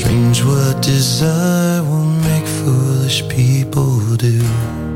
Strange what desire will make foolish people do.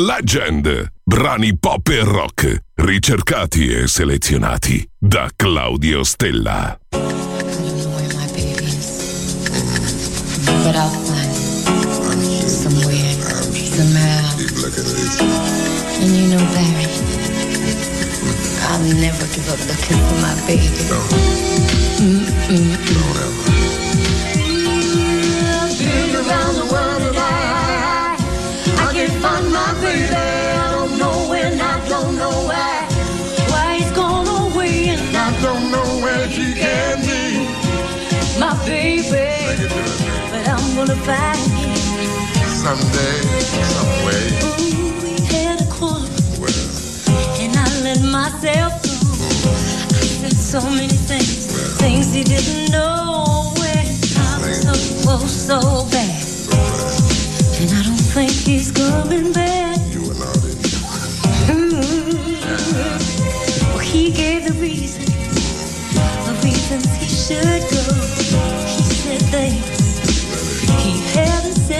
Legend. Brani pop e rock, ricercati e selezionati da Claudio Stella. I don't know where my baby is. But I'll find him. Somewhere. Somehow. And you know, Barry, I'll never give up looking for my baby. Been gonna find him. Someday, some way. Ooh, we had a quarrel and I let myself go. I said so many things, things he didn't know. Where I was so, oh, so bad. And I don't think he's coming back. You and all this. Mm-hmm. Well, he gave the reason, the reasons he should go.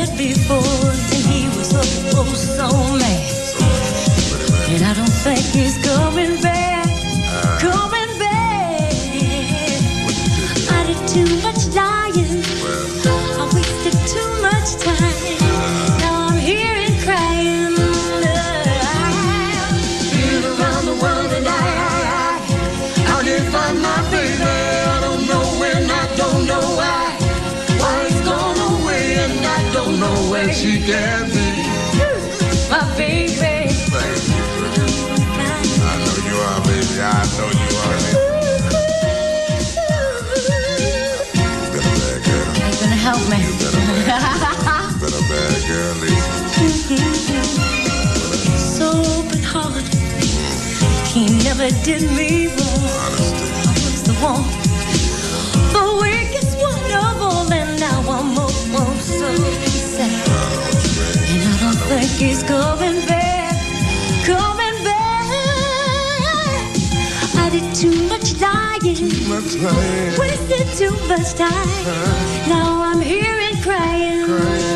Said before, and he was oh, oh so mad. And I don't think he's coming back, where she can be. My baby. I know you are, baby. I know you are. Been a bad girl. You're gonna help me. Been a bad girl, Lisa. so open hearted. He never did me wrong. Honesty. I was the one, the weakest one of all, and now I'm oh so And I don't think he's coming back, coming back. I did too much lying, Much lying. wasted too much time. Now I'm here and crying. Been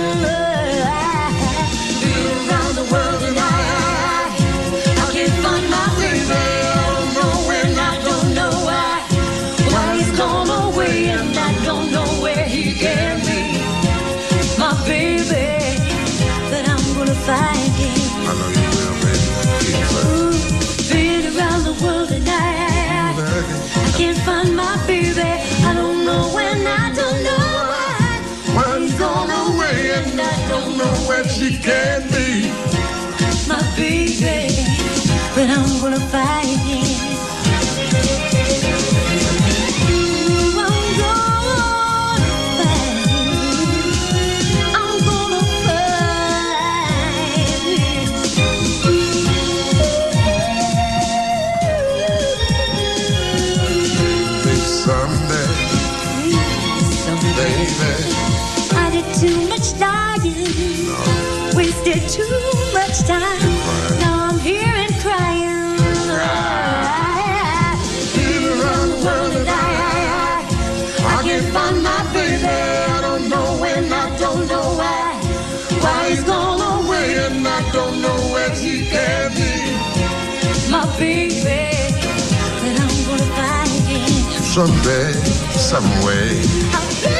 I'm gonna find. I know you will, baby. Keep fighting. Ooh, been around the world and I, I can't find my baby. I don't know when, I don't know why. Why he's gone away and I don't know where she can be. my baby, but I'm gonna find time. Now I'm here and crying. Been around the world and I, I, I, I can't find my baby. I don't know when, I don't know why. Why he's gone away and I don't know where she can be. My baby, but I'm gonna find him. Someday, some way.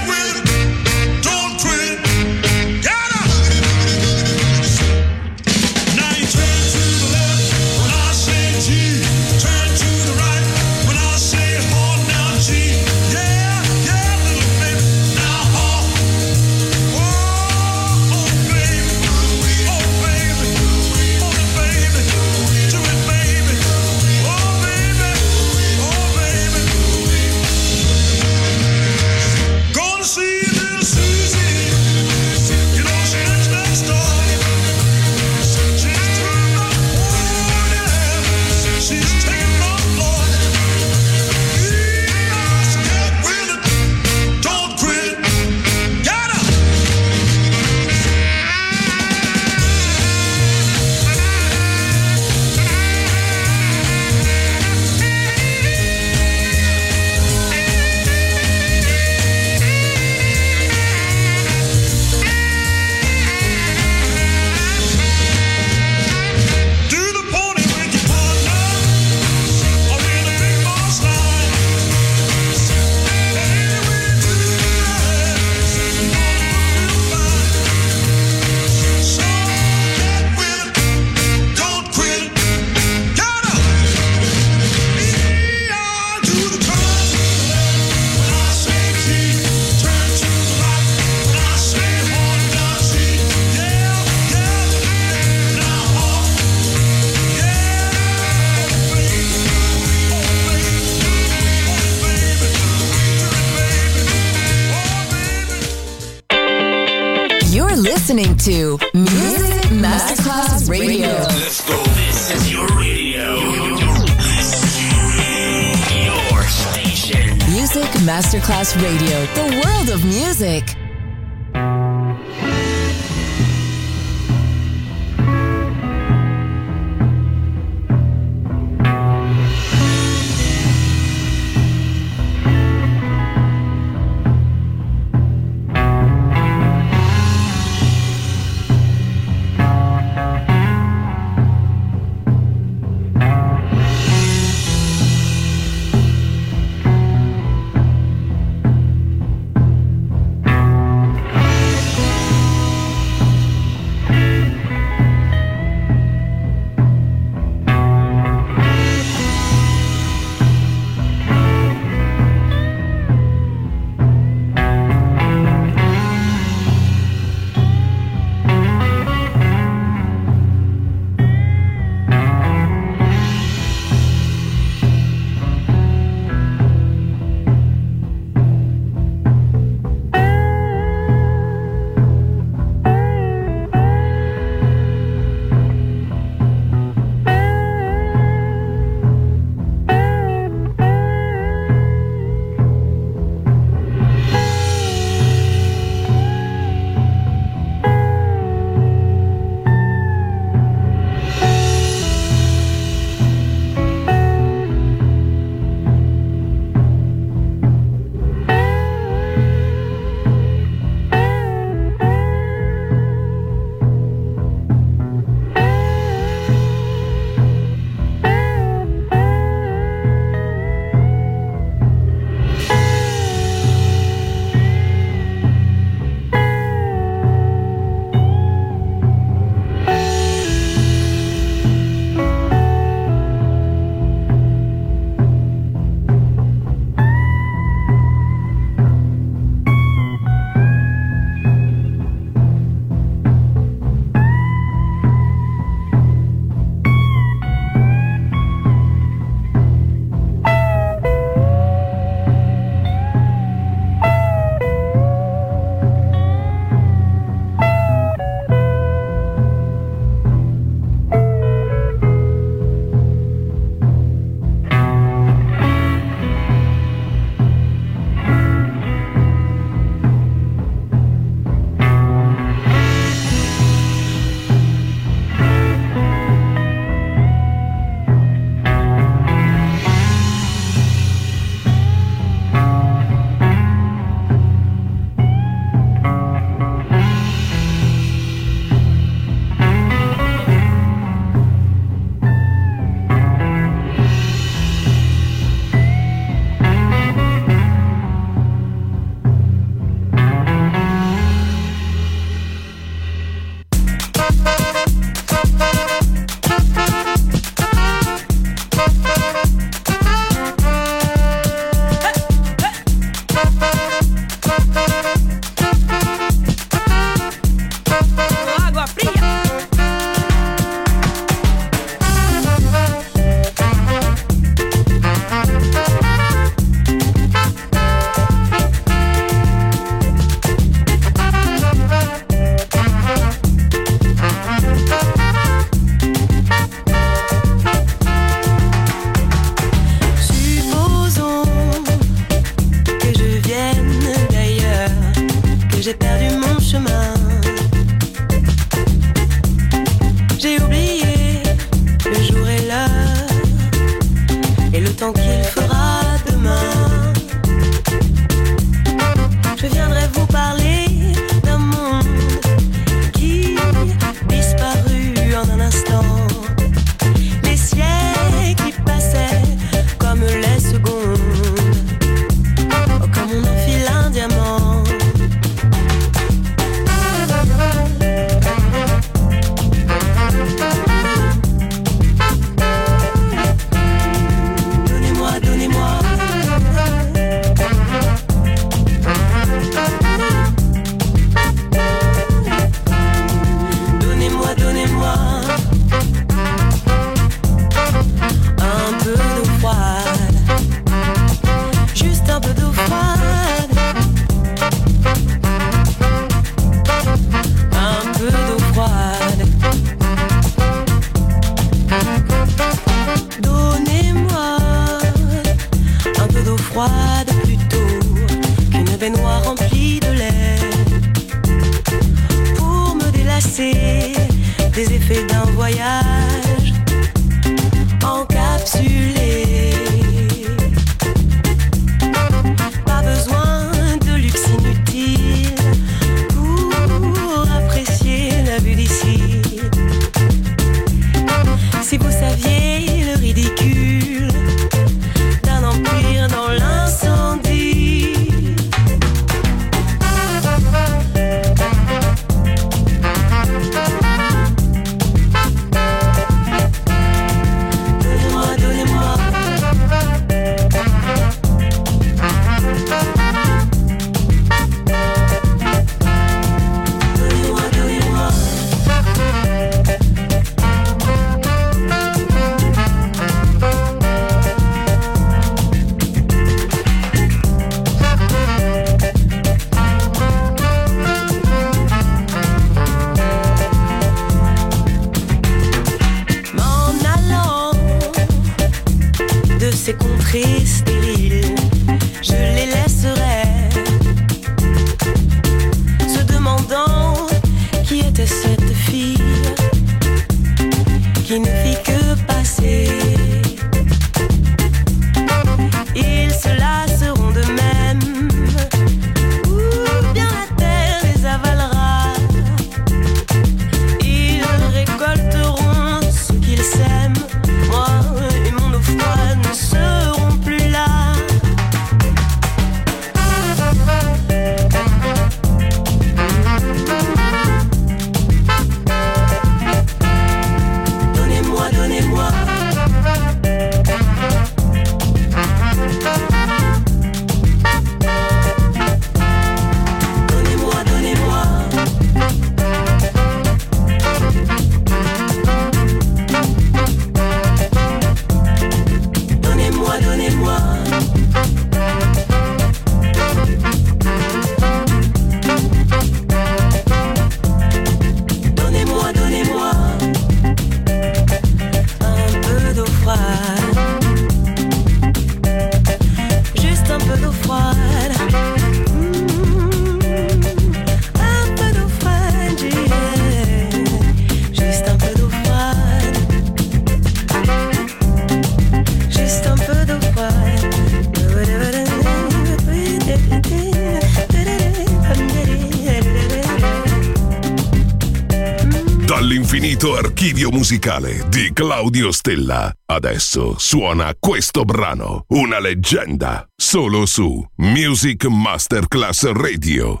musicale di Claudio Stella. Adesso suona questo brano, una leggenda, solo su Music Masterclass Radio.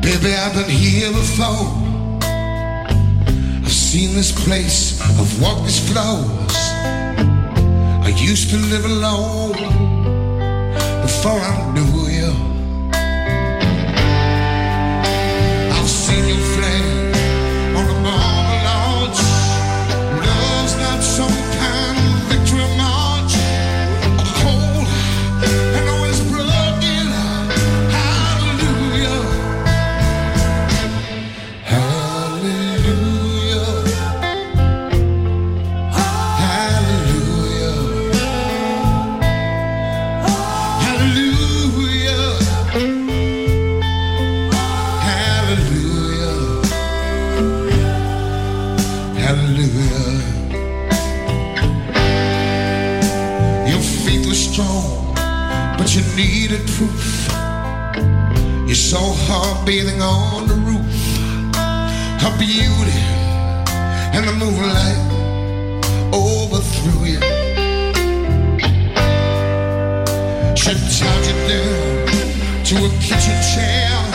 Baby, I've been here before. I've seen this place, I've walked these floors. I used to live alone. before I'm due. see the truth. You saw her bathing on the roof, her beauty and the moonlight overthrew you. She tied you down to a kitchen chair.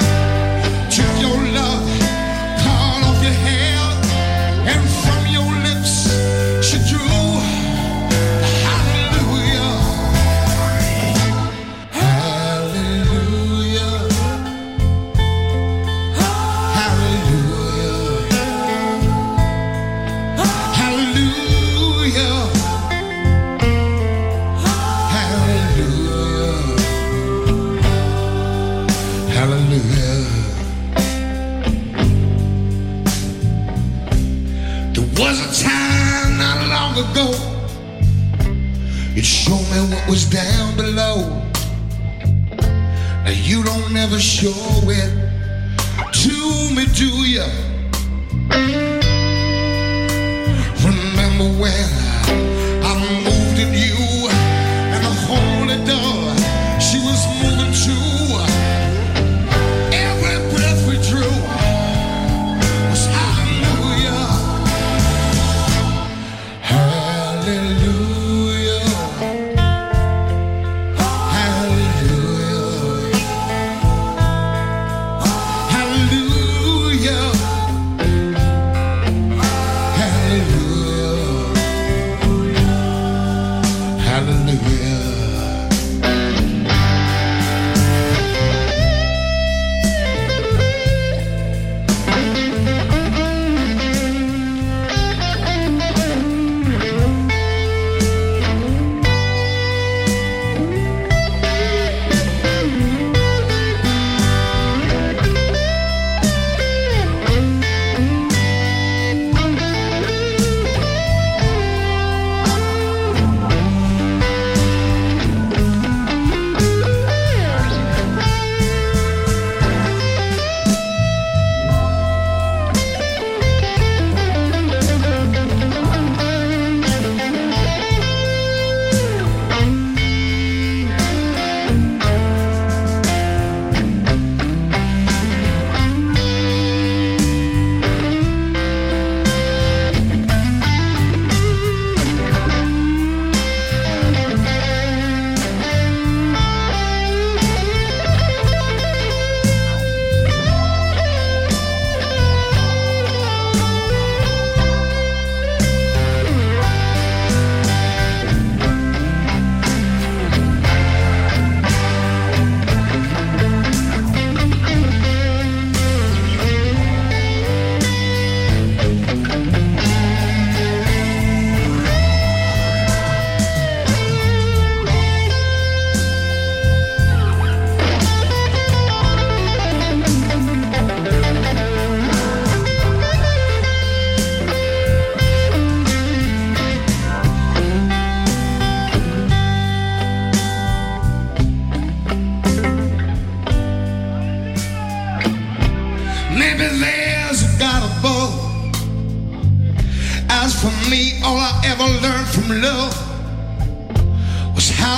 ago. It showed me what was down below. Now you don't ever show it to me, do you?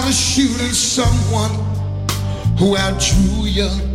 was shooting someone who outdrew you.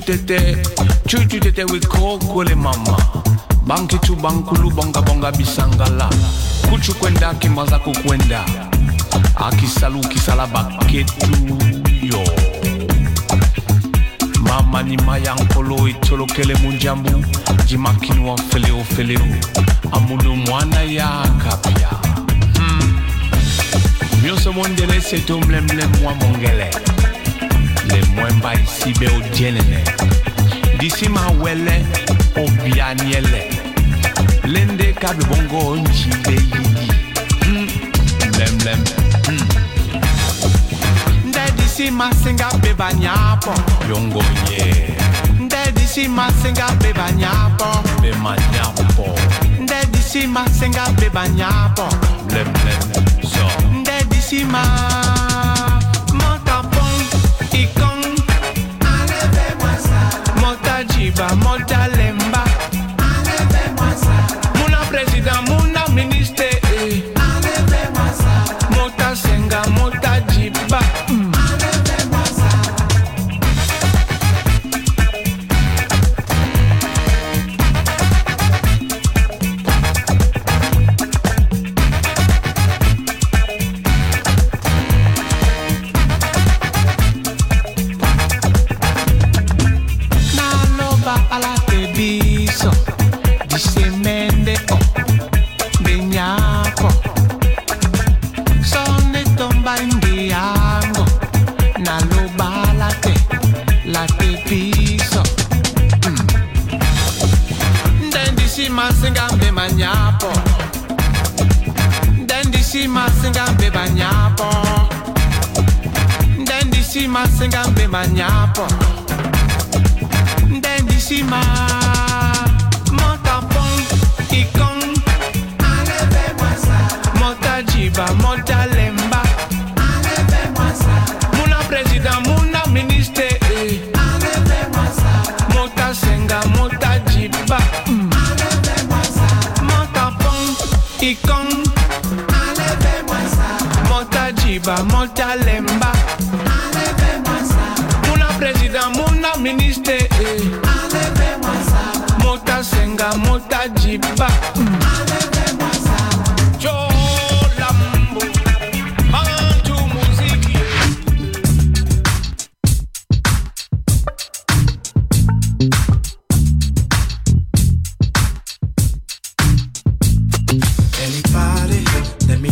Tete. Chuchu tete wikokole mama. Banki tu bankulu bonga bonga bisangala kuchu kwenda kimaza kukwenda. Akisalu kisala baketu yo. Mama ni mayankolo itolokele munjambu. Jimakinwa feleo feleo amunu mwana ya kapya hmm. mioso mondele seto mlemlem mwa mongele le mwen ba isi be o disi ma wele o bia niele. Lende kabi bongo nji be yidi. Mm. mlem mlem mm. nde disi ma singa be ba nyapo. Yongo ye nde disi ma singa be ba nyapo. Be ma nyapo. Nde disi ma singa be ba nyapo. Lem. mlem so. Nde disi ma vamos a darle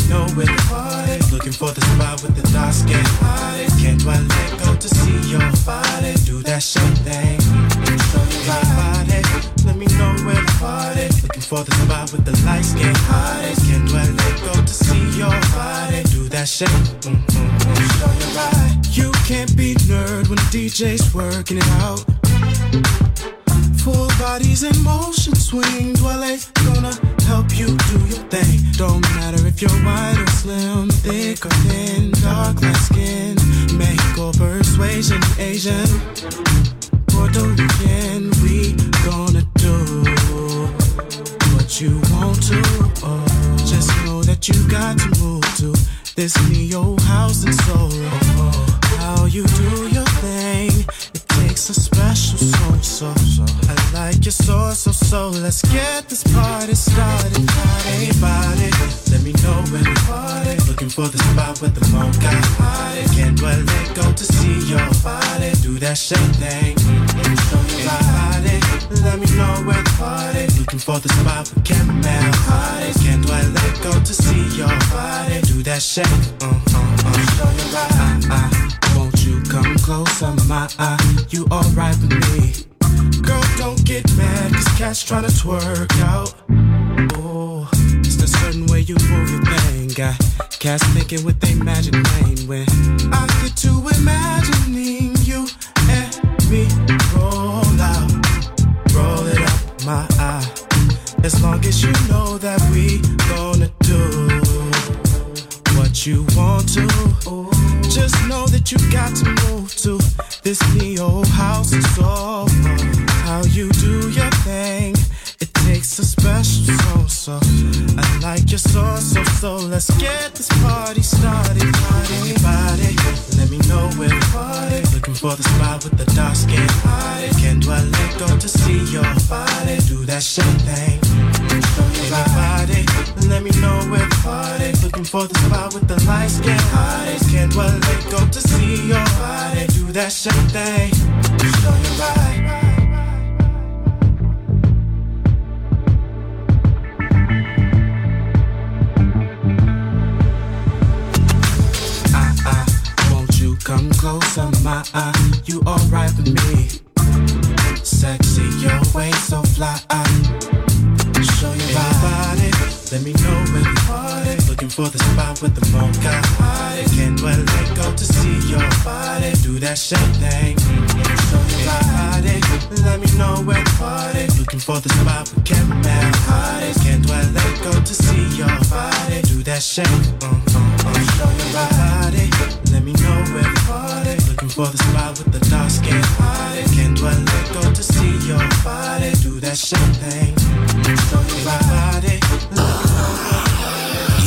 know. Looking for the spot with the dark skin. Can't let go to see your body. Do that shit. Show your body. Let me know where party. Looking for the with the. Can't go to see your body. Do that. Mm-hmm. Show your body. You can't be nerd when the DJ's working it out. Full bodies in motion, swing, dwelle eh? gonna help you do your thing. Don't matter if you're white or slim, thick or thin, dark, light skin, Mexico persuasion, Asian, Puerto Rican. We gonna do what you want to. Oh, just know that you got to move to this neo house and soul. Oh, oh how you do your a special soul. So, so I like your so so so. Let's get this party started. Anybody, let me know when the party. Looking for the spot with the mocha party. Can't well let go to see your body. Do that shit thing. Show your body. Let me know where the party. Looking for the spot with caramel party. Can't well let go to see your body. Do that shit. Uh, uh, uh. Show your body. Closer, my eye? You alright with me? Girl, don't get mad, cause cats tryna twerk out. Oh, it's the certain way you move your thing. Got cats thinking with their magic brain when I get to imagining you and me roll out, roll it up my eye. As long as you know that we gonna do what you want to. Just know that you got to move to this neo house and soul. How you do your thing, it takes a special soul. So I like your soul, so so. Let's get this party started. Party, party. Let me know where the party. Looking for the spot with the dark skin body. Can't dwell let go to see your body. Do that shit thing. Body. Let me know where the party. Looking for the spot with the light skin body. Can't dwell let go to see your body. Do that shit thing. Show you come closer, my eye? You alright with me? Sexy, your way so fly. Let me know when you party. Looking for the spot with the mocha party. Can't well let go to see your body. Do that shit thing. Show your body, let me know where the party. Looking for the spot with caramel party. Can't well let go to see your body. Do that shit. Uh, uh, uh. Show your body, let me know where the party. Looking for the spot with the dark skin. Can't well let go to see your body. Do that shit thing. Show your body.